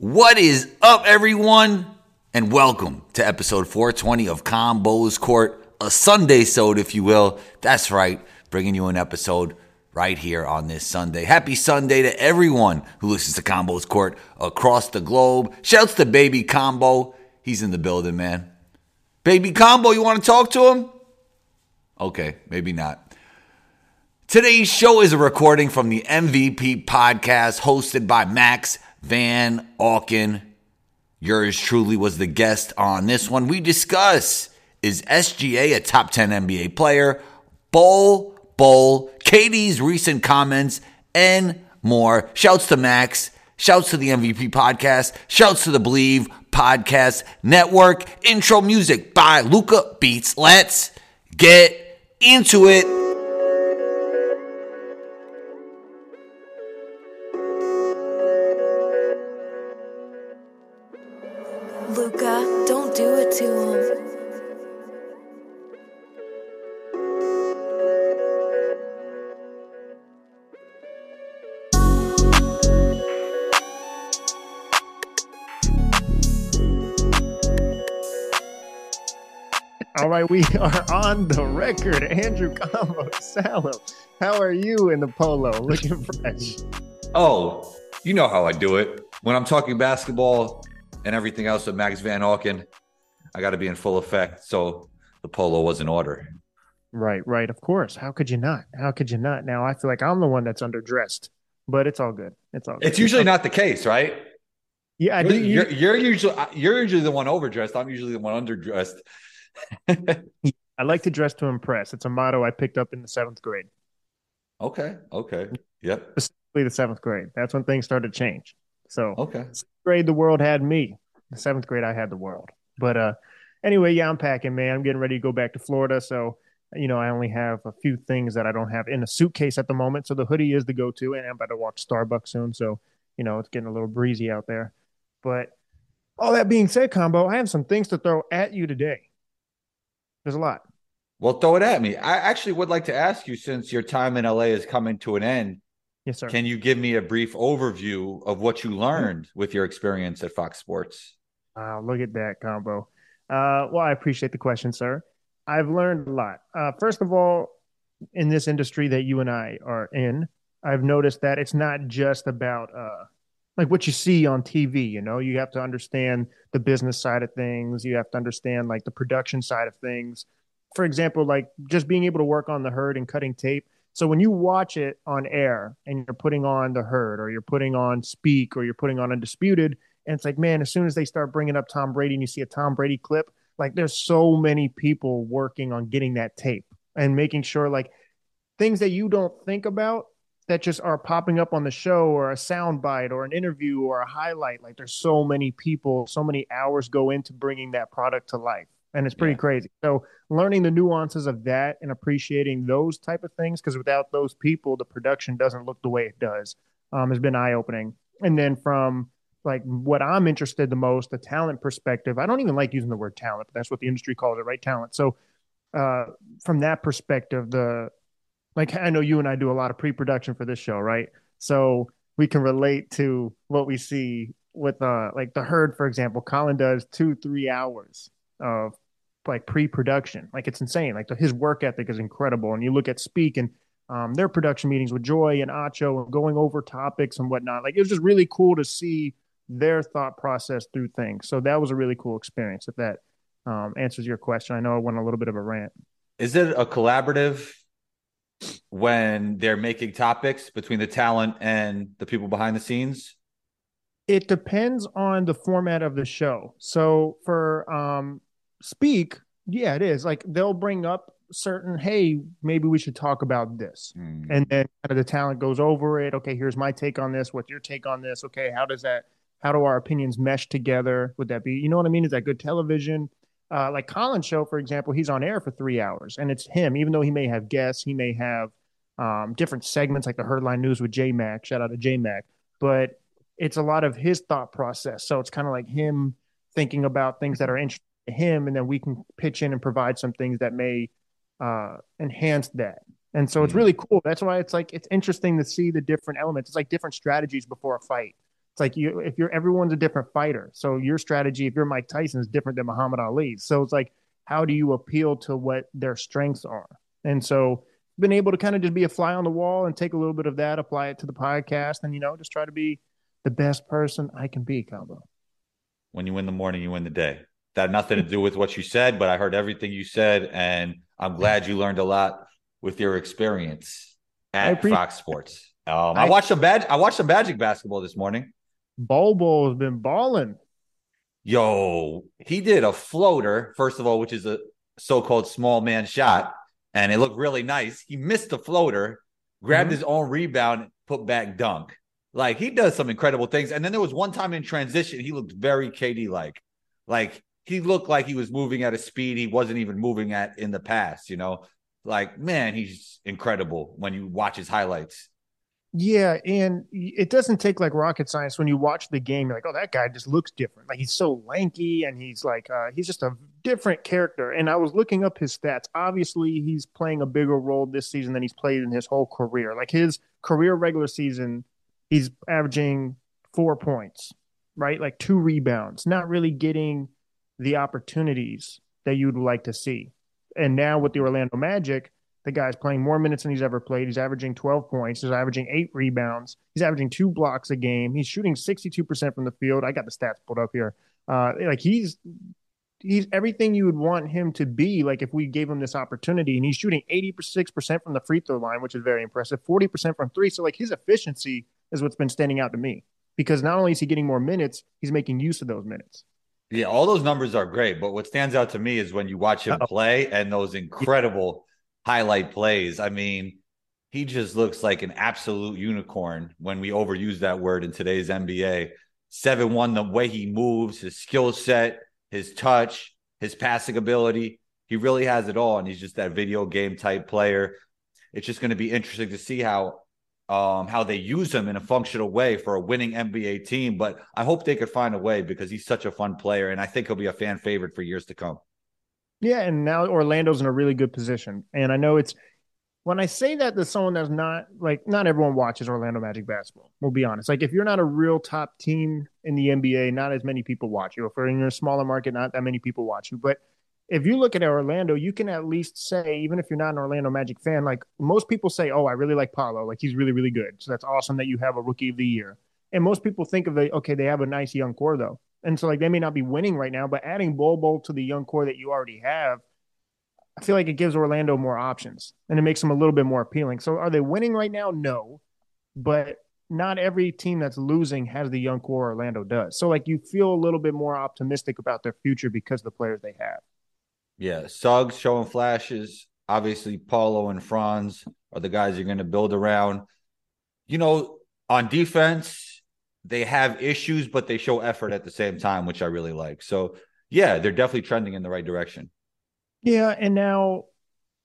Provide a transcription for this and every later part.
What is up, everyone? And welcome to episode 420 of Combos Court, a Sunday sode, if you will. That's right, bringing you an episode right here on this Sunday. Happy Sunday to everyone who listens to Combos Court across the globe. Shouts to Baby Combo. He's in the building, man. Baby Combo, you want to talk to him? Okay, maybe not. Today's show is a recording from the MVP podcast hosted by Max Van Auken. Yours truly was the guest on this one. We discuss is SGA a top 10 NBA player? Bol, Bol, KD's recent comments, and more. Shouts to Max. Shouts to the MVP podcast. Shouts to the Believe Podcast Network. Intro music by Luca Beats. Let's get into it. Luca, don't do it to him. All right, we are on the record. Andrew Combo Salem, how are you in the polo? Looking fresh. Oh, you know how I do it. When I'm talking basketball and everything else with Max Van Auken, I got to be in full effect. So the polo was in order. Right, right. Of course. How could you not? How could you not? Now I feel like I'm the one that's underdressed, but it's all good. It's all. Good. It's usually not the case, right? Yeah, I You're, you're, you're usually you're usually the one overdressed. I'm usually the one underdressed. I like to dress to impress. It's a motto I picked up in the seventh grade, okay, okay, yep, specifically the seventh grade. That's when things started to change. So okay. Grade, the world had me. The seventh grade, I had the world. But uh, anyway, yeah, I'm packing, man. I'm getting ready to go back to Florida. So, you know, I only have a few things that I don't have in a suitcase at the moment. So the hoodie is the go-to, and I'm about to walk Starbucks soon. So, you know, it's getting a little breezy out there. But all that being said, combo, I have some things to throw at you today. There's a lot. Well, throw it at me. I actually would like to ask you, since your time in LA is coming to an end, Yes, sir. can you give me a brief overview of what you learned with your experience at Fox Sports? Wow, look at that combo. Uh, well, I appreciate the question, sir. I've learned a lot. Uh, first of all, in this industry that you and I are in, I've noticed that it's not just about uh, like what you see on TV. You know, you have to understand the business side of things. You have to understand like the production side of things. For example, like just being able to work on the herd and cutting tape. So when you watch it on air and you're putting on the herd or you're putting on Speak or you're putting on Undisputed, and it's like, man, as soon as they start bringing up Tom Brady and you see a Tom Brady clip, like there's so many people working on getting that tape and making sure like things that you don't think about that just are popping up on the show or a sound bite or an interview or a highlight. Like there's so many people, so many hours go into bringing that product to life. And it's pretty Yeah. crazy. So learning the nuances of that and appreciating those type of things, because without those people, the production doesn't look the way it does, um, has been eye opening. And then from like what I'm interested the most, the talent perspective. I don't even like using the word talent, but that's what the industry calls it, right? Talent. So uh, from that perspective, the like I know you and I do a lot of pre-production for this show, right? So we can relate to what we see with uh like the herd, for example. Colin does two, three hours of like pre-production. Like it's insane. Like the, his work ethic is incredible. And you look at Speak and um, their production meetings with Joy and Acho and going over topics and whatnot. Like it was just really cool to see their thought process through things. So that was a really cool experience. If that um, answers your question, I know I went a little bit of a rant. Is it a collaborative when they're making topics between the talent and the people behind the scenes? It depends on the format of the show. So for um, Speak, yeah, it is. Like they'll bring up certain, hey, maybe we should talk about this. Hmm. And then kind of the talent goes over it. Okay, here's my take on this. What's your take on this? Okay, how does that, how do our opinions mesh together? Would that be, you know what I mean? Is that good television? Uh, like Colin's show, for example, he's on air for three hours and it's him, even though he may have guests, he may have um, different segments like the Herdline News with J Mac. Shout out to J Mac. But it's a lot of his thought process. So it's kind of like him thinking about things that are interesting him, and then we can pitch in and provide some things that may uh, enhance that. And so it's Mhm. really cool. That's why it's like it's interesting to see the different elements. It's like different strategies before a fight It's like you if you're everyone's a different fighter. So your strategy, if you're Mike Tyson, is different than Muhammad Ali. So it's like, how do you appeal to what their strengths are? And so been able to kind of just be a fly on the wall and take a little bit of that, apply it to the podcast, and you know, just try to be the best person I can be, Combo. When you win the morning, you win the day. That had nothing to do with what you said, but I heard everything you said, and I'm glad you learned a lot with your experience at Fox Sports. Um, I, I, watched some bad. I watched some Magic basketball this morning. Bol Bol has been balling. Yo, he did a floater first of all, which is a so-called small man shot, and it looked really nice. He missed the floater, grabbed mm-hmm. his own rebound, put back dunk. Like he does some incredible things. And then there was one time in transition, he looked very KD like. Like he looked like he was moving at a speed he wasn't even moving at in the past, you know? Like, man, he's incredible when you watch his highlights. Yeah, and it doesn't take like rocket science when you watch the game. You're like, oh, that guy just looks different. Like he's so lanky, and he's like, uh, he's just a different character. And I was looking up his stats. Obviously, he's playing a bigger role this season than he's played in his whole career. Like his career regular season, he's averaging four points, right? Like two rebounds, not really getting the opportunities that you'd like to see. And now with the Orlando Magic, the guy's playing more minutes than he's ever played. He's averaging 12 points. He's averaging eight rebounds. He's averaging two blocks a game. He's shooting 62% from the field. I got the stats pulled up here. Uh, like he's he's everything you would want him to be. Like if we gave him this opportunity, and he's shooting 86% from the free throw line, which is very impressive. 40% from three. So like his efficiency is what's been standing out to me because not only is he getting more minutes, he's making use of those minutes. Yeah, all those numbers are great, but what stands out to me is when you watch him Uh-oh. play and those incredible highlight plays. I mean, he just looks like an absolute unicorn when we overuse that word in today's NBA. 7 1, the way he moves, his skill set, his touch, his passing ability. He really has it all. And he's just that video game type player. It's just going to be interesting to see how um, how they use him in a functional way for a winning NBA team. But I hope they could find a way because he's such a fun player, and I think he'll be a fan favorite for years to come. Yeah, and now Orlando's in a really good position, and I know it's when I say that to someone that's not like not everyone watches Orlando Magic basketball. We'll be honest. Like if you're not a real top team in the NBA, not as many people watch you. If you're in a smaller market, not that many people watch you. But if you look at Orlando, you can at least say, even if you're not an Orlando Magic fan, like most people say, "Oh, I really like Paolo. Like he's really, really good." So that's awesome that you have a Rookie of the Year. And most people think of it, okay, they have a nice young core though, and so like they may not be winning right now, but adding Bol Bol to the young core that you already have, I feel like it gives Orlando more options and it makes them a little bit more appealing. So are they winning right now? No, but not every team that's losing has the young core Orlando does. So like you feel a little bit more optimistic about their future because the players they have. Yeah, Suggs showing flashes. Obviously, Paolo and Franz are the guys you're going to build around. You know, on defense, they have issues, but they show effort at the same time, which I really like. So, yeah, they're definitely trending in the right direction. Yeah, and now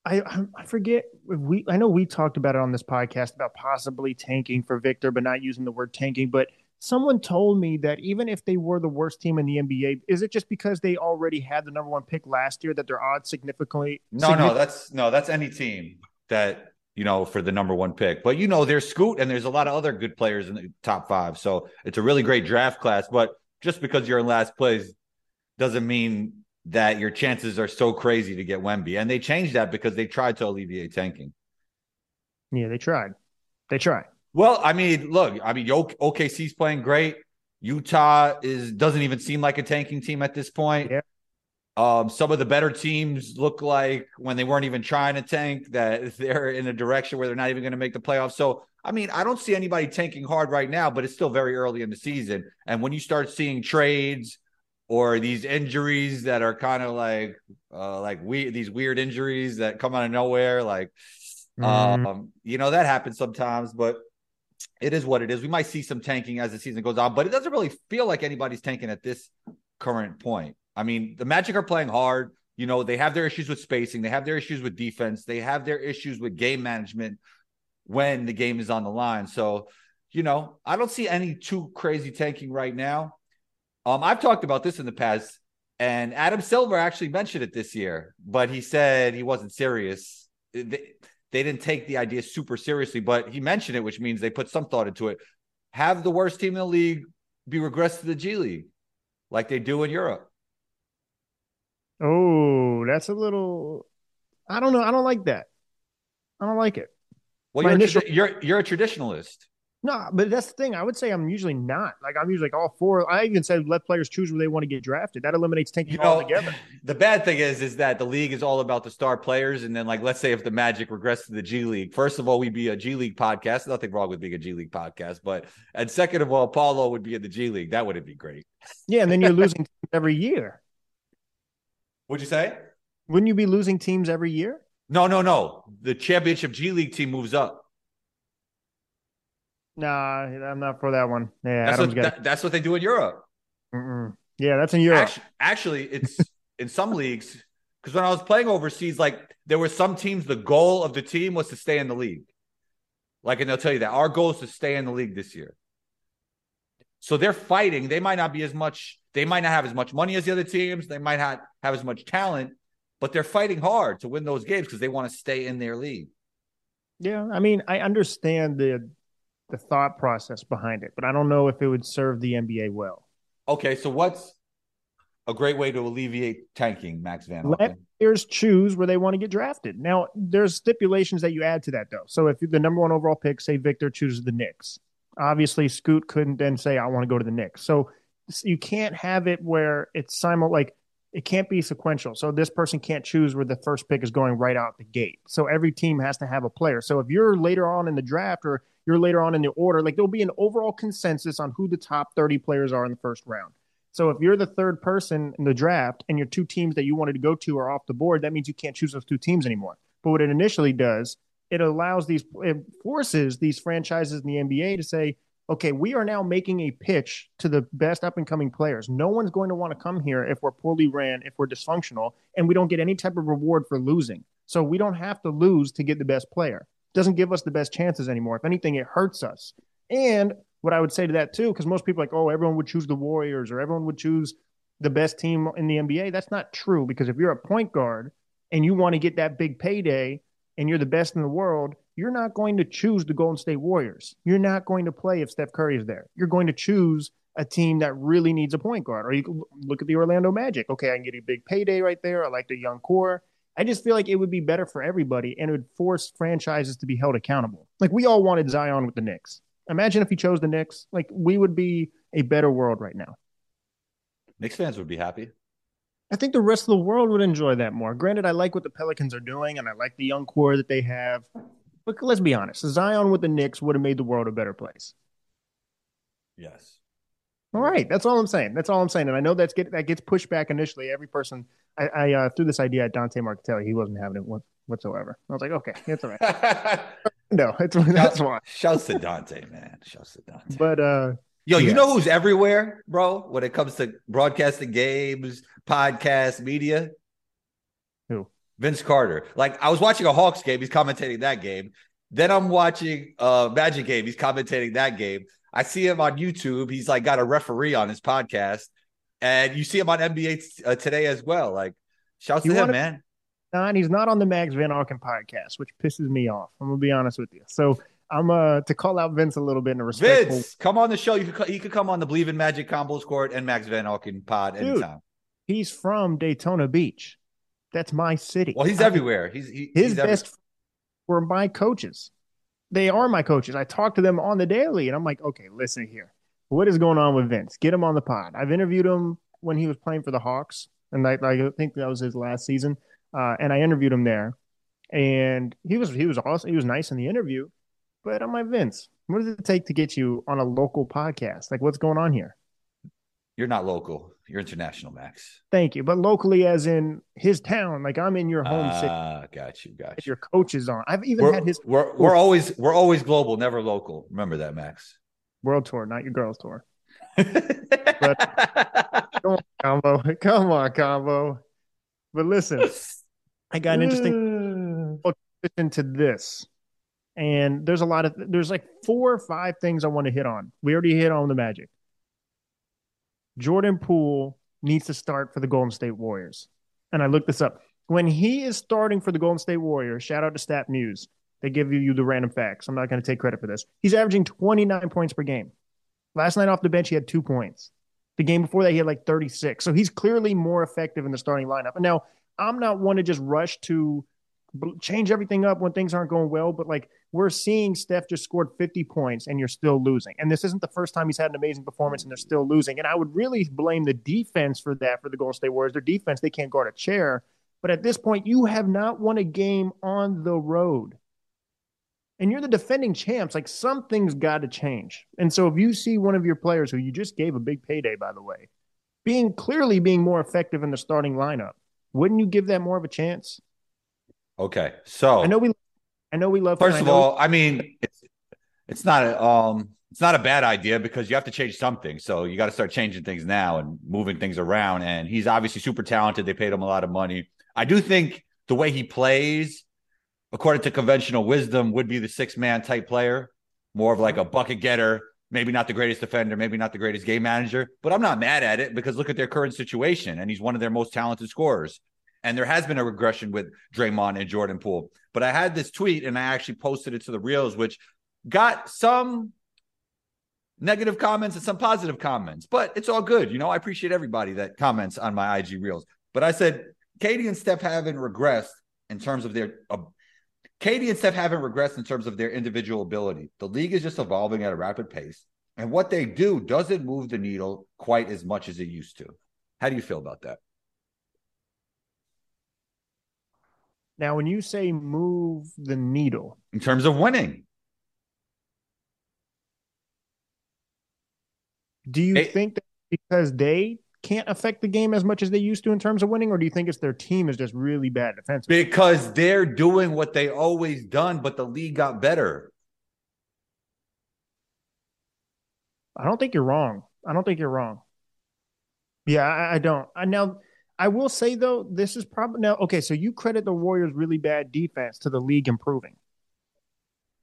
I I forget we I know we talked about it on this podcast about possibly tanking for Victor, but not using the word tanking. But someone told me that even if they were the worst team in the NBA, is it just because they already had the number one pick last year that their odds significantly? No, no, that's no, that's any team that you know for the number one pick. But you know, there's Scoot and there's a lot of other good players in the top five, so it's a really great draft class. But just because you're in last place doesn't mean that your chances are so crazy to get Wemby. And they changed that because they tried to alleviate tanking. Yeah, they tried. They tried. Well, I mean, look, I mean, OKC's playing great. Utah is doesn't even seem like a tanking team at this point. Yeah. Um, some of the better teams look like when they weren't even trying to tank that they're in a direction where they're not even going to make the playoffs. So, I mean, I don't see anybody tanking hard right now, but it's still very early in the season. And when you start seeing trades or these injuries that are kind of like, uh, like we these weird injuries that come out of nowhere, like, mm. um, you know, that happens sometimes. But it is what it is. We might see some tanking as the season goes on, but it doesn't really feel like anybody's tanking at this current point. I mean, the Magic are playing hard. You know, they have their issues with spacing, they have their issues with defense, they have their issues with game management when the game is on the line. So, you know, I don't see any too crazy tanking right now. Um, I've talked about this in the past, and Adam Silver actually mentioned it this year, but he said he wasn't serious. They didn't take the idea super seriously, but he mentioned it, which means they put some thought into it. Have the worst team in the league be regressed to the G League, like they do in Europe. Oh, that's a little. I don't know. I don't like that. I don't like it. Well, you're, initial- you're you're a traditionalist. No, but that's the thing. I would say I'm usually not. Like I'm usually like all for. I even said let players choose where they want to get drafted. That eliminates tanking You know, altogether. the bad thing is, is that the league is all about the star players, and then like, let's say if the Magic regress to the G League, first of all, we'd be a G League podcast. Nothing wrong with being a G League podcast, but and second of all, Paolo would be in the G League. That wouldn't be great. Yeah, and then you're losing every year. Would you say? Wouldn't you be losing teams every year? No, no, no. The championship G League team moves up. Nah, I'm not for that one. Yeah, That's what that, that's what they do in Europe. Mm-mm. Yeah, that's in Europe. Actually, actually, it's in some leagues because when I was playing overseas, like there were some teams, the goal of the team was to stay in the league. Like, and they'll tell you that our goal is to stay in the league this year. So they're fighting. They might not be as much. They might not have as much money as the other teams. They might not have as much talent, but they're fighting hard to win those games because they want to stay in their league. Yeah, I mean, I understand the the thought process behind it, but I don't know if it would serve the NBA well. Okay, so what's a great way to alleviate tanking, Max Van? Let players choose where they want to get drafted. Now, there's stipulations that you add to that, though. So if the number one overall pick, say Victor chooses the Knicks, obviously Scoot couldn't then say, I want to go to the Knicks. So you can't have it where it's simul like it can't be sequential. So this person can't choose where the first pick is going right out the gate. So every team has to have a player. So if you're later on in the draft or you're later on in the order, like there'll be an overall consensus on who the top 30 players are in the first round. So if you're the third person in the draft and your two teams that you wanted to go to are off the board, that means you can't choose those two teams anymore. But what it initially does, it allows these, it forces these franchises in the NBA to say, okay, we are now making a pitch to the best up and coming players. No one's going to want to come here if we're poorly ran, if we're dysfunctional, and we don't get any type of reward for losing. So we don't have to lose to get the best player. Doesn't give us the best chances anymore. If anything, it hurts us. And what I would say to that too, because most people are like, oh, everyone would choose the Warriors or everyone would choose the best team in the NBA. That's not true because if you're a point guard and you want to get that big payday and you're the best in the world, you're not going to choose the Golden State Warriors. You're not going to play if Steph Curry is there. You're going to choose a team that really needs a point guard. Or you look at the Orlando Magic. Okay, I can get a big payday right there. I like the young core. I just feel like it would be better for everybody and it would force franchises to be held accountable. Like we all wanted Zion with the Knicks. Imagine if he chose the Knicks. Like we would be a better world right now. Knicks fans would be happy. I think the rest of the world would enjoy that more. Granted, I like what the Pelicans are doing and I like the young core that they have. But let's be honest, Zion with the Knicks would have made the world a better place. Yes. All right, that's all I'm saying. That's all I'm saying. And I know that's get that gets pushed back initially. Every person, I, I uh, threw this idea at Dante Marcatelli. He wasn't having it whatsoever. I was like, okay, it's all right. No, it's that's why. Shouts to Dante, man. Shouts to Dante. But uh, Yo, you know who's everywhere, bro, when it comes to broadcasting games, podcast, media? Who? Vince Carter. Like I was watching a Hawks game, he's commentating that game. Then I'm watching a Magic game, he's commentating that game. I see him on YouTube. He's like got a referee on his podcast, and you see him on NBA uh, today as well. Like, shouts You to him, wanna- man. nine, he's not on the Max Van Auken podcast, which pisses me off. I'm gonna be honest with you. So I'm uh to call out Vince a little bit in a respectful. Vince, come on the show. You could he could come on the Believe in Magic Combos Court and Max Van Auken pod Dude. anytime. He's from Daytona Beach. That's my city. Well, he's I- everywhere. He's he, his he's best were my coaches. They are my coaches. I talk to them on the daily, and I'm like, okay, listen here. What is going on with Vince? Get him on the pod. I've interviewed him when he was playing for the Hawks, and I, I think that was his last season. Uh, and I interviewed him there, and he was he was awesome. He was nice in the interview, but I'm like, Vince, what does it take to get you on a local podcast? Like, what's going on here? You're not local. You're international, Max. Thank you, but locally, as in his town. Like I'm in your home city. Ah, got you, got you. Your coach is on. I've even We're, had his we're we're always we're always global, never local. Remember that, Max. world tour, not your girls tour. Come on, combo. Come on, combo. But listen, I got an interesting into this. And there's a lot of there's like four or five things I want to hit on. We already hit on the magic. Jordan Poole needs to start for the Golden State Warriors. And I looked this up. When he is starting for the Golden State Warriors, shout out to StatMuse. They give you the random facts. I'm not going to take credit for this. He's averaging 29 points per game. Last night off the bench, he had two points. The game before that, he had like 36. So he's clearly more effective in the starting lineup. And now I'm not one to just rush to change everything up when things aren't going well, but like we're seeing Steph just scored 50 points and you're still losing. And this isn't the first time he's had an amazing performance and they're still losing. And I would really blame the defense for that for the Golden State Warriors. Their defense, they can't guard a chair. But at this point, you have not won a game on the road. And you're the defending champs. Like something's got to change. And so if you see one of your players who you just gave a big payday, by the way, being clearly being more effective in the starting lineup, wouldn't you give that more of a chance? Okay. So I know we I know we love. First of all, I mean, it's it's not a, um it's not a bad idea because you have to change something. So you got to start changing things now and moving things around. And he's obviously super talented. They paid him a lot of money. I do think the way he plays, according to conventional wisdom, would be the six man type player, more of like a bucket getter. Maybe not the greatest defender, maybe not the greatest game manager, but I'm not mad at it because look at their current situation, and he's one of their most talented scorers. And there has been a regression with Draymond and Jordan Poole. But I had this tweet and I actually posted it to the Reels, which got some negative comments and some positive comments, but it's all good. You know, I appreciate everybody that comments on my IG Reels. But I said, KD and Steph haven't regressed in terms of their. Uh, KD and Steph haven't regressed in terms of their individual ability. The league is just evolving at a rapid pace. And what they do doesn't move the needle quite as much as it used to. How do you feel about that? Now, when you say move the needle, in terms of winning, do you it, think that because they can't affect the game as much as they used to in terms of winning, or do you think it's their team is just really bad defensively? Because they're doing what they always done, but the league got better. I don't think you're wrong. I don't think you're wrong. Yeah, I, I don't. I now I will say though, this is probably now okay. So you credit the Warriors' really bad defense to the league improving.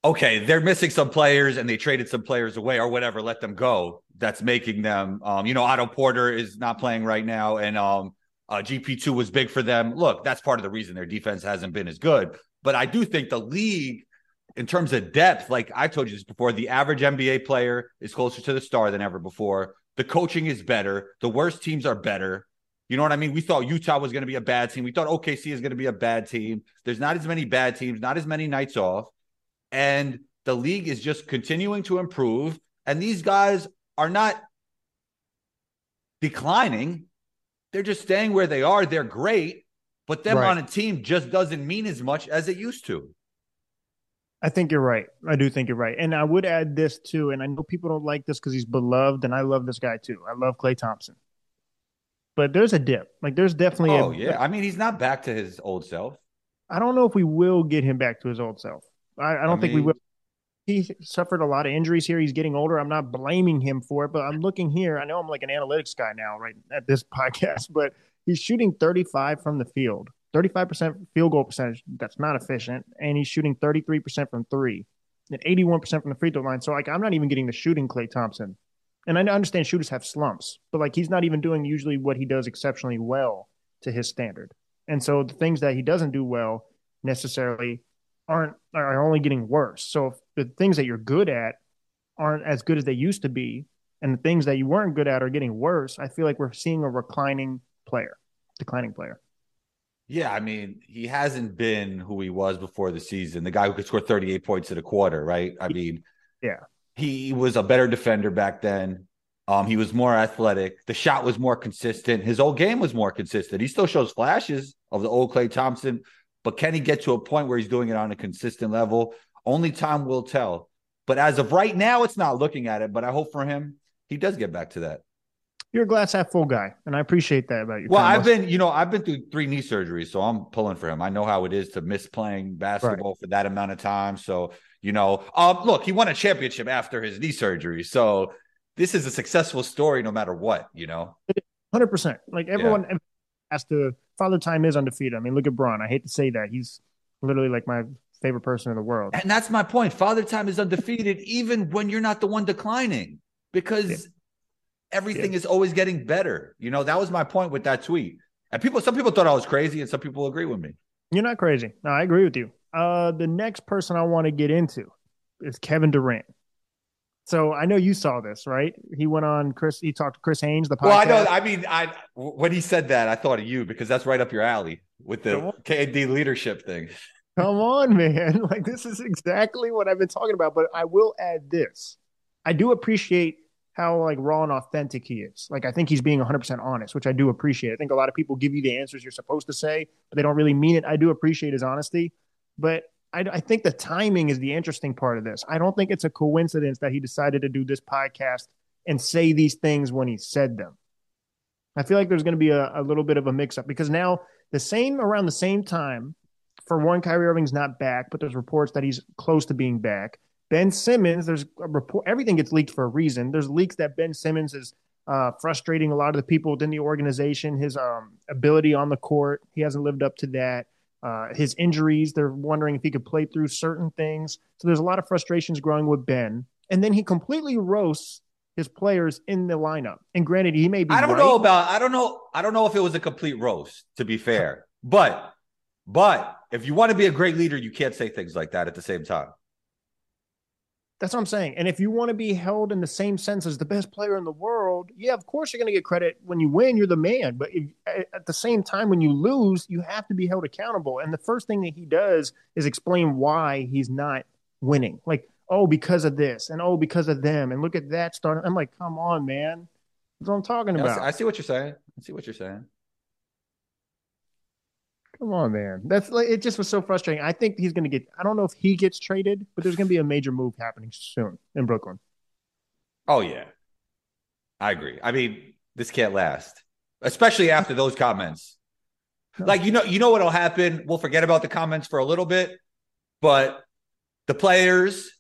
Okay, they're missing some players, and they traded some players away or whatever. Let them go. That's making them. Um, you know, Otto Porter is not playing right now, and um, uh, GP two was big for them. Look, that's part of the reason their defense hasn't been as good. But I do think the league, in terms of depth, like I told you this before, the average NBA player is closer to the star than ever before. The coaching is better. The worst teams are better. You know what I mean? We thought Utah was going to be a bad team. We thought OKC is going to be a bad team. There's not as many bad teams, not as many nights off. And the league is just continuing to improve. And these guys are not declining. They're just staying where they are. They're great. But them right. on a team just doesn't mean as much as it used to. I think you're right. I do think you're right. And I would add this too. And I know people don't like this because he's beloved, and I love this guy too. I love Klay Thompson but there's a dip. Like there's definitely. Oh a, yeah, I mean he's not back to his old self. I don't know if we will get him back to his old self. I, I don't I think mean, we will. He suffered a lot of injuries here. He's getting older. I'm not blaming him for it, but I'm looking here. I know I'm like an analytics guy now, right at this podcast, but he's shooting 35 from the field, 35% field goal percentage. That's not efficient, and he's shooting 33% from three, and 81% from the free throw line. So like I'm not even getting the shooting Klay Thompson and I understand shooters have slumps, but like he's not even doing usually what he does exceptionally well to his standard. And so the things that he doesn't do well necessarily aren't are only getting worse. So if the things that you're good at aren't as good as they used to be, and the things that you weren't good at are getting worse, I feel like we're seeing a reclining player, declining player. Yeah, I mean, he hasn't been who he was before the season. The guy who could score 38 points in a quarter, right? I mean, yeah he was a better defender back then. Um, he was more athletic. The shot was more consistent. His old game was more consistent. He still shows flashes of the old Klay Thompson, but can he get to a point where he's doing it on a consistent level? Only time will tell. But as of right now, it's not looking at it. But I hope for him, he does get back to that. You're a glass half full guy, and I appreciate that about you. Well, I've been, you know, I've been through three knee surgeries, so I'm pulling for him. I know how it is to miss playing basketball right. for that amount of time. So you know, um, look, he won a championship after his knee surgery, so this is a successful story no matter what. You know, hundred percent. Like everyone yeah. has to. Father Time is undefeated. I mean, look at Bron. I hate to say that he's literally like my favorite person in the world. And that's my point. Father Time is undefeated, even when you're not the one declining, because yeah. everything yeah. is always getting better. You know, that was my point with that tweet. And people, some people thought I was crazy, and some people agree with me. You're not crazy. No, I agree with you. Uh, the next person I want to get into is Kevin Durant. So I know you saw this, right? He went on Chris. He talked to Chris Haynes, the podcast. Well, I know. I mean, I when he said that, I thought of you because that's right up your alley with the KD leadership thing. Come on, man! Like this is exactly what I've been talking about. But I will add this: I do appreciate how like raw and authentic he is. Like I think he's being 100% honest, which I do appreciate. I think a lot of people give you the answers you're supposed to say, but they don't really mean it. I do appreciate his honesty, but I, I, think the timing is the interesting part of this. I don't think it's a coincidence that he decided to do this podcast and say these things when he said them. I feel like there's going to be a, a little bit of a mix up because now the same around the same time, for one, Kyrie Irving's not back, but there's reports that he's close to being back. Ben Simmons, there's a report, everything gets leaked for a reason. There's leaks that Ben Simmons is uh, frustrating a lot of the people within the organization. His um, ability on the court, he hasn't lived up to that. Uh, his injuries, they're wondering if he could play through certain things. So there's a lot of frustrations growing with Ben. And then he completely roasts his players in the lineup. And granted, he may be. I don't right. know about. I don't know. I don't know if it was a complete roast. To be fair, but but if you want to be a great leader, you can't say things like that at the same time. That's what I'm saying. And if you want to be held in the same sense as the best player in the world, yeah, of course you're going to get credit when you win. You're the man. But if, at the same time, when you lose, you have to be held accountable. And the first thing that he does is explain why he's not winning. Like, oh, because of this, and oh, because of them, and look at that start. I'm like, come on, man. That's what I'm talking about. I see what you're saying. I see what you're saying. Come on, man. That's like it. Just was so frustrating. I think he's going to get. I don't know if he gets traded, but there's going to be a major move happening soon in Brooklyn. Oh yeah, I agree. I mean, this can't last, especially after those comments. Like you know, you know what'll happen. We'll forget about the comments for a little bit, but the players,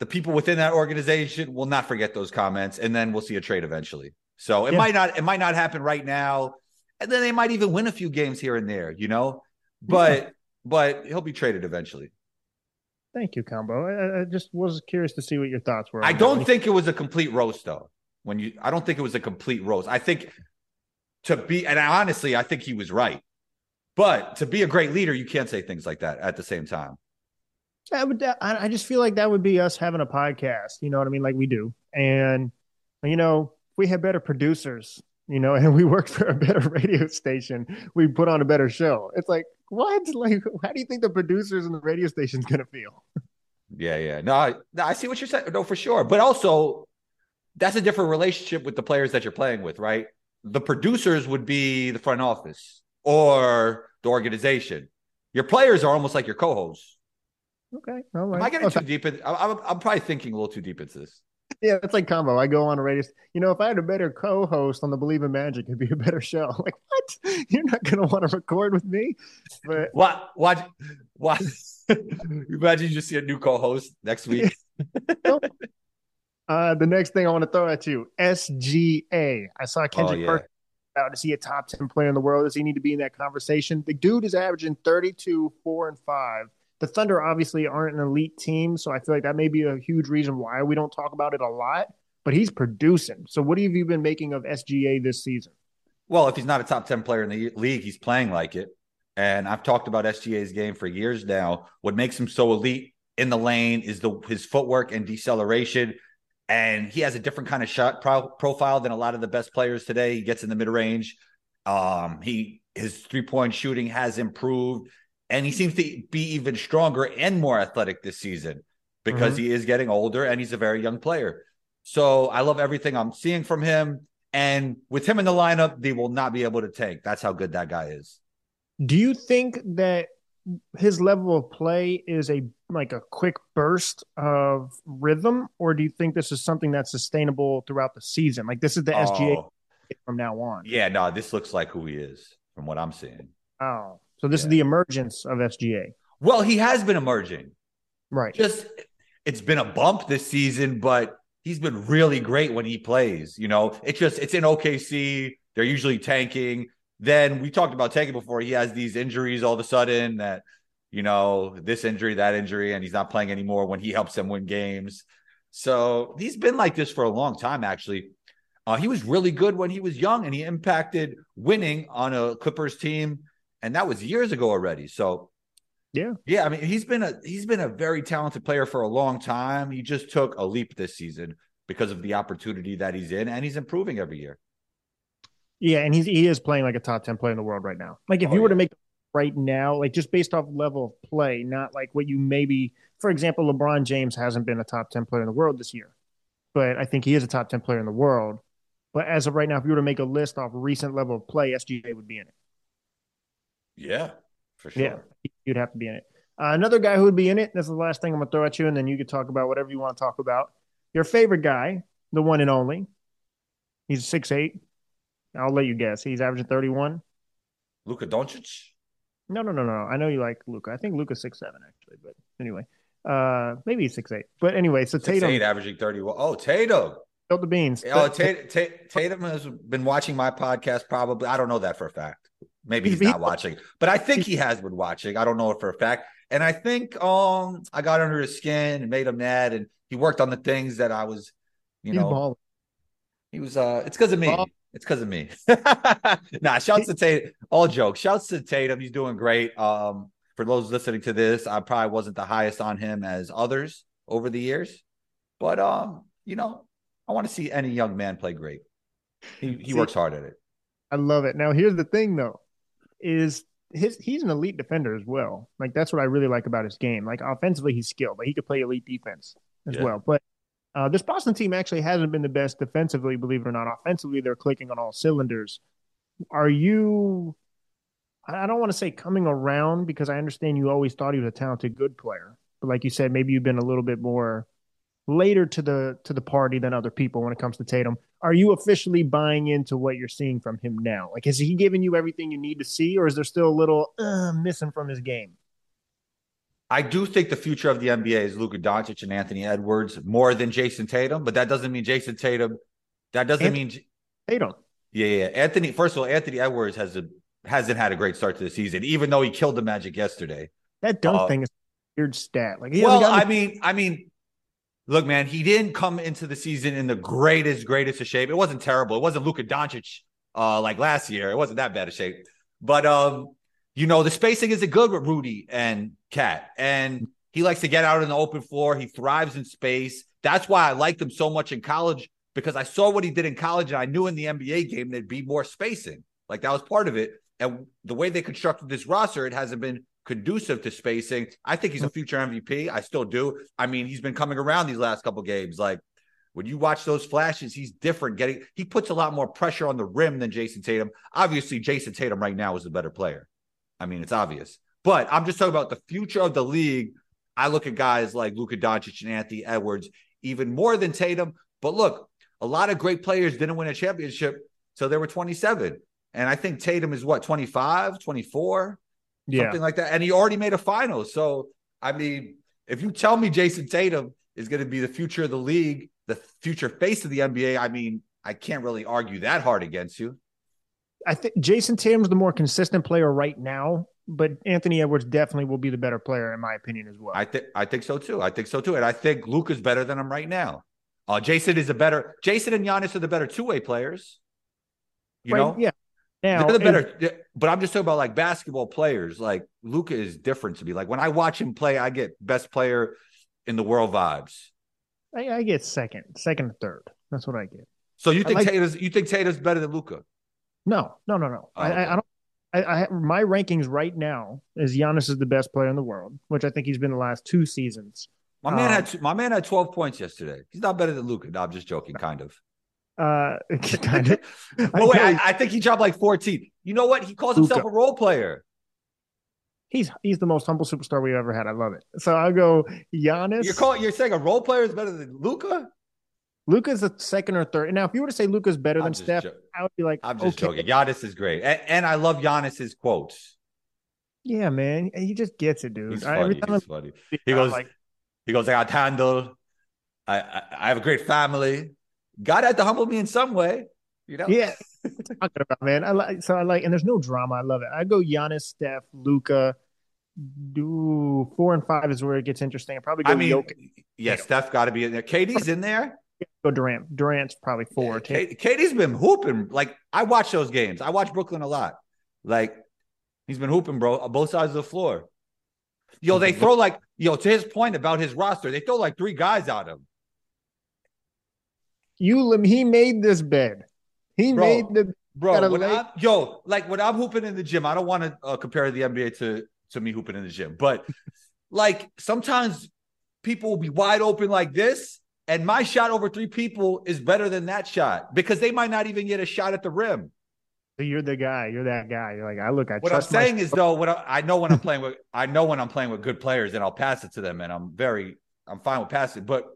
the people within that organization, will not forget those comments, and then we'll see a trade eventually. So it yeah. might not. It might not happen right now and then they might even win a few games here and there, you know. But but he'll be traded eventually. Thank you, Combo. I, I, just was curious to see what your thoughts were. I don't that. think it was a complete roast, though. When you, I don't think it was a complete roast. I think to be, and honestly, I think he was right. But to be a great leader, you can't say things like that at the same time. I would. I just feel like that would be us having a podcast. You know what I mean? Like we do, and you know, if we had better producers, you know, and we worked for a better radio station, we put on a better show. It's like, what? Like, how do you think the producers and the radio station's gonna feel? Yeah, yeah. No, I, no, I see what you're saying. No, for sure. But also, that's a different relationship with the players that you're playing with, right? The producers would be the front office or the organization. Your players are almost like your co-hosts. Okay, all right. Am I getting okay. too deep? In, I'm, I'm probably thinking a little too deep into this yeah, it's like combo. I go on a radio. You know, if I had a better co-host on the Believe in Magic, it'd be a better show. I'm like, what? You're not going to want to record with me? But what? What? What? Imagine you just see a new co-host next week. uh, the next thing I want to throw at you, SGA. I saw Kendrick oh, yeah. Perkins out. Is he a top ten player in the world? Does he need to be in that conversation? The dude is averaging 32, four and five the Thunder obviously aren't an elite team, so I feel like that may be a huge reason why we don't talk about it a lot. But he's producing. So what have you been making of SGA this season? Well, if he's not a top 10 player in the league, he's playing like it. And I've talked about SGA's game for years now. What makes him so elite in the lane is the his footwork and deceleration. And he has a different kind of shot pro- profile than a lot of the best players today. He gets in the mid range. Um, he his three point shooting has improved and he seems to be even stronger and more athletic this season because mm-hmm. he is getting older and he's a very young player. So I love everything I'm seeing from him. And with him in the lineup, they will not be able to tank. That's how good that guy is. Do you think that his level of play is a like a quick burst of rhythm, or do you think this is something that's sustainable throughout the season? Like this is the oh, SGA from now on. Yeah, no, this looks like who he is from what I'm seeing. Oh, so this yeah. is the emergence of SGA. Well, he has been emerging. Right. Just it's been a bump this season, but he's been really great when he plays. You know, it's just it's in OKC. They're usually tanking. Then we talked about tanking before. He has these injuries all of a sudden that, you know, this injury, that injury, and he's not playing anymore when he helps them win games. So he's been like this for a long time, actually. Uh, he was really good when he was young and he impacted winning on a Clippers team and that was years ago already. So Yeah. Yeah, I mean, he's been a he's been a very talented player for a long time. He just took a leap this season because of the opportunity that he's in, and he's improving every year. Yeah, and he's he is playing like a top ten player in the world right now. Like if Oh, you were to make right now, like just based off level of play, not like what you maybe, for example, LeBron James hasn't been a top ten player in the world this year, but I think he is a top ten player in the world. But as of right now, if you were to make a list off recent level of play, SGA would be in it. Yeah, for sure. Yeah, you'd have to be in it. Uh, another guy who would be in it. This is the last thing I'm gonna throw at you, and then you could talk about whatever you want to talk about. Your favorite guy, the one and only. He's six eight. I'll let you guess. He's averaging 31. Luka Doncic. No, no, no, no. I know you like Luka. I think Luka's six seven actually, but anyway, uh, maybe he's six eight. But anyway, so Six Tatum eight, averaging thirty one. Oh, Tatum. spilled the beans. Oh, Ta- Tatum, Tatum has been watching my podcast. Probably, I don't know that for a fact. Maybe he's not watching, but I think he has been watching. I don't know it for a fact. And I think um I got under his skin and made him mad, and he worked on the things that I was, you he's know, balling. he was. uh It's because of me. Ball. It's because of me. nah, shouts to Tatum. All jokes. Shouts to Tatum. He's doing great. Um, for those listening to this, I probably wasn't the highest on him as others over the years, but um, you know, I want to see any young man play great. He he works hard at it. I love it. Now here's the thing though, is his he's an elite defender as well. Like that's what I really like about his game. Like offensively, he's skilled, but he could play elite defense as Yeah. well. But uh, this Boston team actually hasn't been the best defensively, believe it or not. Offensively, they're clicking on all cylinders. Are you? I I don't want to say coming around because I understand you always thought he was a talented, good player. But like you said, maybe you've been a little bit more later to the to the party than other people when it comes to Tatum. Are you officially buying into what you're seeing from him now? Like, has he given you everything you need to see, or is there still a little uh, missing from his game? I do think the future of the NBA is Luka Doncic and Anthony Edwards more than Jayson Tatum, but that doesn't mean Jayson Tatum. That doesn't Anth- mean Tatum. yeah, yeah. Anthony. First of all, Anthony Edwards has a hasn't had a great start to the season, even though he killed the Magic yesterday. That dunk Uh, thing is a weird stat. Like, he well, I mean, I mean, look, man, he didn't come into the season in the greatest, greatest of shape. It wasn't terrible. It wasn't Luka Doncic uh, like last year. It wasn't that bad of shape. But um, you know, the spacing isn't good with Rudy and KAT, and he likes to get out in the open floor. He thrives in space. That's why I liked him so much in college because I saw what he did in college, and I knew in the NBA game there'd be more spacing. Like that was part of it. And the way they constructed this roster, it hasn't been conducive to spacing. I think he's a mm-hmm. future MVP. I still do. I mean, he's been coming around these last couple games. Like when you watch those flashes, he's different. Getting he puts a lot more pressure on the rim than Jayson Tatum. Obviously, Jayson Tatum right now is the better player. I mean, it's obvious. But I'm just talking about the future of the league. I look at guys like Luka Doncic and Anthony Edwards even more than Tatum. But look, a lot of great players didn't win a championship, so they were 27. And I think Tatum is what, 25, 24? Yeah, something like that. And he already made a final. So, I mean, if you tell me Jayson Tatum is going to be the future of the league, the future face of the NBA, I mean, I can't really argue that hard against you. I think Jayson Tatum's the more consistent player right now, but Anthony Edwards definitely will be the better player in my opinion as well. I think I think so too. I think so too. And I think Luka's better than him right now. Uh, Jayson is a better Jayson and Giannis are the better two way players. You Right, know, yeah. Now, they're the better. But I'm just talking about like basketball players. Like Luka is different to me. Like when I watch him play, I get best player in the world vibes. I, I get second, second, and third. That's what I get. So you think like- Tatum's you think Tatum's better than Luka? No, no, no, no. Oh, I, okay. I, I don't. I, I my rankings right now is Giannis is the best player in the world, which I think he's been the last two seasons. My man Um, had two, my man had 12 points yesterday. He's not better than Luka. No, I'm just joking, kind of. Uh, kind of. But wait, I- I, think he dropped like 14. You know what? He calls himself Luka. a role player. He's he's the most humble superstar we've ever had. I love it. So I'll go Giannis. You're calling you're saying a role player is better than Luka? Luka's a second or third. Now, if you were to say Luka's better I'm than Steph, jo- I would be like, I'm just okay, joking. Giannis is great. And, and I love Giannis's quotes. yeah, man, he just gets it, dude. He's I- every time He's funny. He goes, like, he goes, I got handle. I, I I have a great family. God had to humble me in some way. You know? yeah, talking about man. I like so I like, and there's no drama. I love it. I go Giannis, Steph, Luka. Do four and five is where it gets interesting. I probably go I mean, Jokic, yeah. Steph got to be in there. KD's in there. go Durant. Durant's probably four. Yeah, K- KD's been hooping. Like I watch those games. I watch Brooklyn a lot. Like he's been hooping, bro, on both sides of the floor. Yo, they throw like yo to his point about his roster, they throw like three guys at him. You he made this bed. He Bro. made the Bro, when I'm, yo, like when I'm hooping in the gym, I don't want to uh, compare the NBA to to me hooping in the gym, but like sometimes people will be wide open like this, and my shot over three people is better than that shot because they might not even get a shot at the rim. So you're the guy. You're that guy. You're like I look. I What I'm saying is though, what I, I know when I'm playing with, I know when I'm playing with good players, and I'll pass it to them, and I'm very, I'm fine with passing, but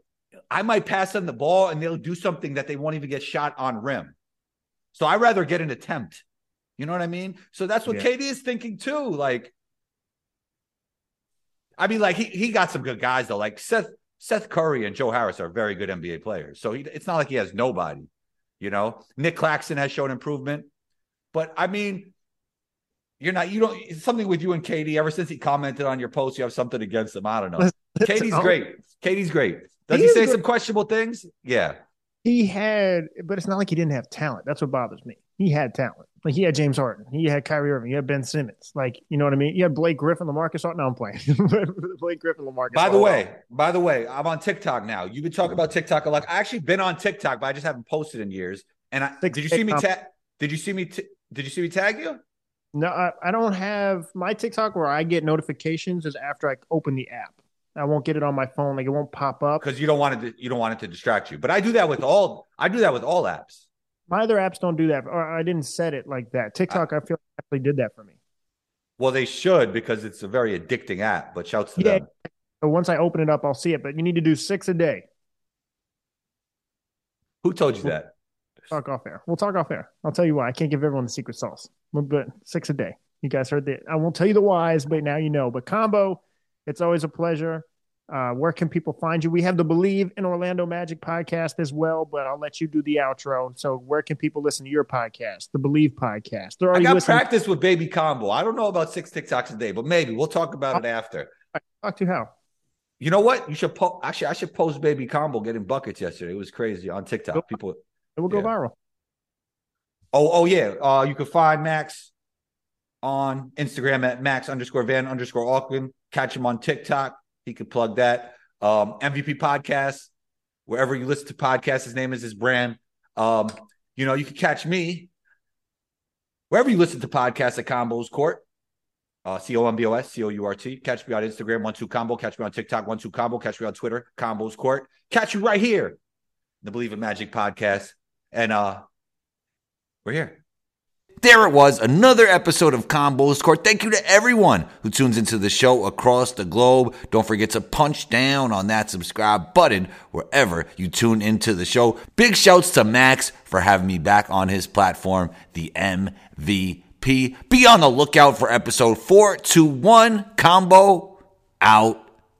I might pass them the ball, and they'll do something that they won't even get shot on rim. So I rather get an attempt. You know what I mean? So that's what Yeah. KD is thinking too. Like, I mean, like he he got some good guys though. Like Seth Seth Curry and Joe Harris are very good NBA players. So he, it's not like he has nobody. You know, Nick Claxton has shown improvement, but I mean, you're not. You don't. It's something with you and KD. Ever since he commented on your post, you have something against him. I don't know. KD's Oh, great. KD's great. Does He he, say good. some questionable things? Yeah. He had, but it's not like he didn't have talent. That's what bothers me. He had talent. Like he had James Harden, he had Kyrie Irving, he had Ben Simmons. Like you know what I mean? You had Blake Griffin, LaMarcus. Aldridge. No, I'm playing. Blake Griffin, LaMarcus. By the way, by the way, I'm on TikTok now. You've been talking about TikTok a lot. I actually been on TikTok, but I just haven't posted in years. And I, did you see me tag? Did you see me? T- did you see me tag you? No, I, I don't have my TikTok where I get notifications is after I open the app. I won't get it on my phone. Like it won't pop up. Because you don't want it. To, you don't want it to distract you. But I do that with all. I do that with all apps. My other apps don't do that, or I didn't set it like that. TikTok, I feel like actually did that for me. Well, they should because it's a very addicting app. But shouts to Yeah. them. So once I open it up, I'll see it. But you need to do six a day. Who told you that? Talk off air. We'll talk off air. I'll tell you why. I can't give everyone the secret sauce. But- But six a day. You guys heard that. I won't tell you the whys, but now you know. But combo, it's always a pleasure. Uh, where can people find you? We have the Believe in Orlando Magic podcast as well, but I'll let you do the outro. So where can people listen to your podcast, the Believe podcast? They're I got listening. practice with Baby Combo. I don't know about six TikToks a day, but maybe we'll talk about it after. Talk to how? You know what? You should post. Actually, I should post Baby Combo getting buckets yesterday. It was crazy on TikTok. People. It will go Yeah. viral. Oh, oh yeah. Uh, you can find Max on Instagram at Max underscore Van underscore Auckland. Catch him on TikTok. He could plug that. Um, MVP podcast, wherever you listen to podcasts, his name is his brand. Um, you know, you can catch me wherever you listen to podcasts at Combos Court. Uh, C O M B O S C O U R T. Catch me on Instagram, one two combo. Catch me on TikTok, one two combo. Catch me on Twitter, Combos Court. Catch you right here, the Believe in Magic podcast. And uh, we're here. There it was, another episode of Combos Court. Thank you to everyone who tunes into the show across the globe. Don't forget to punch down on that subscribe button wherever you tune into the show. Big shouts to Max for having me back on his platform, the MVP. Be on the lookout for episode 421 Combo out.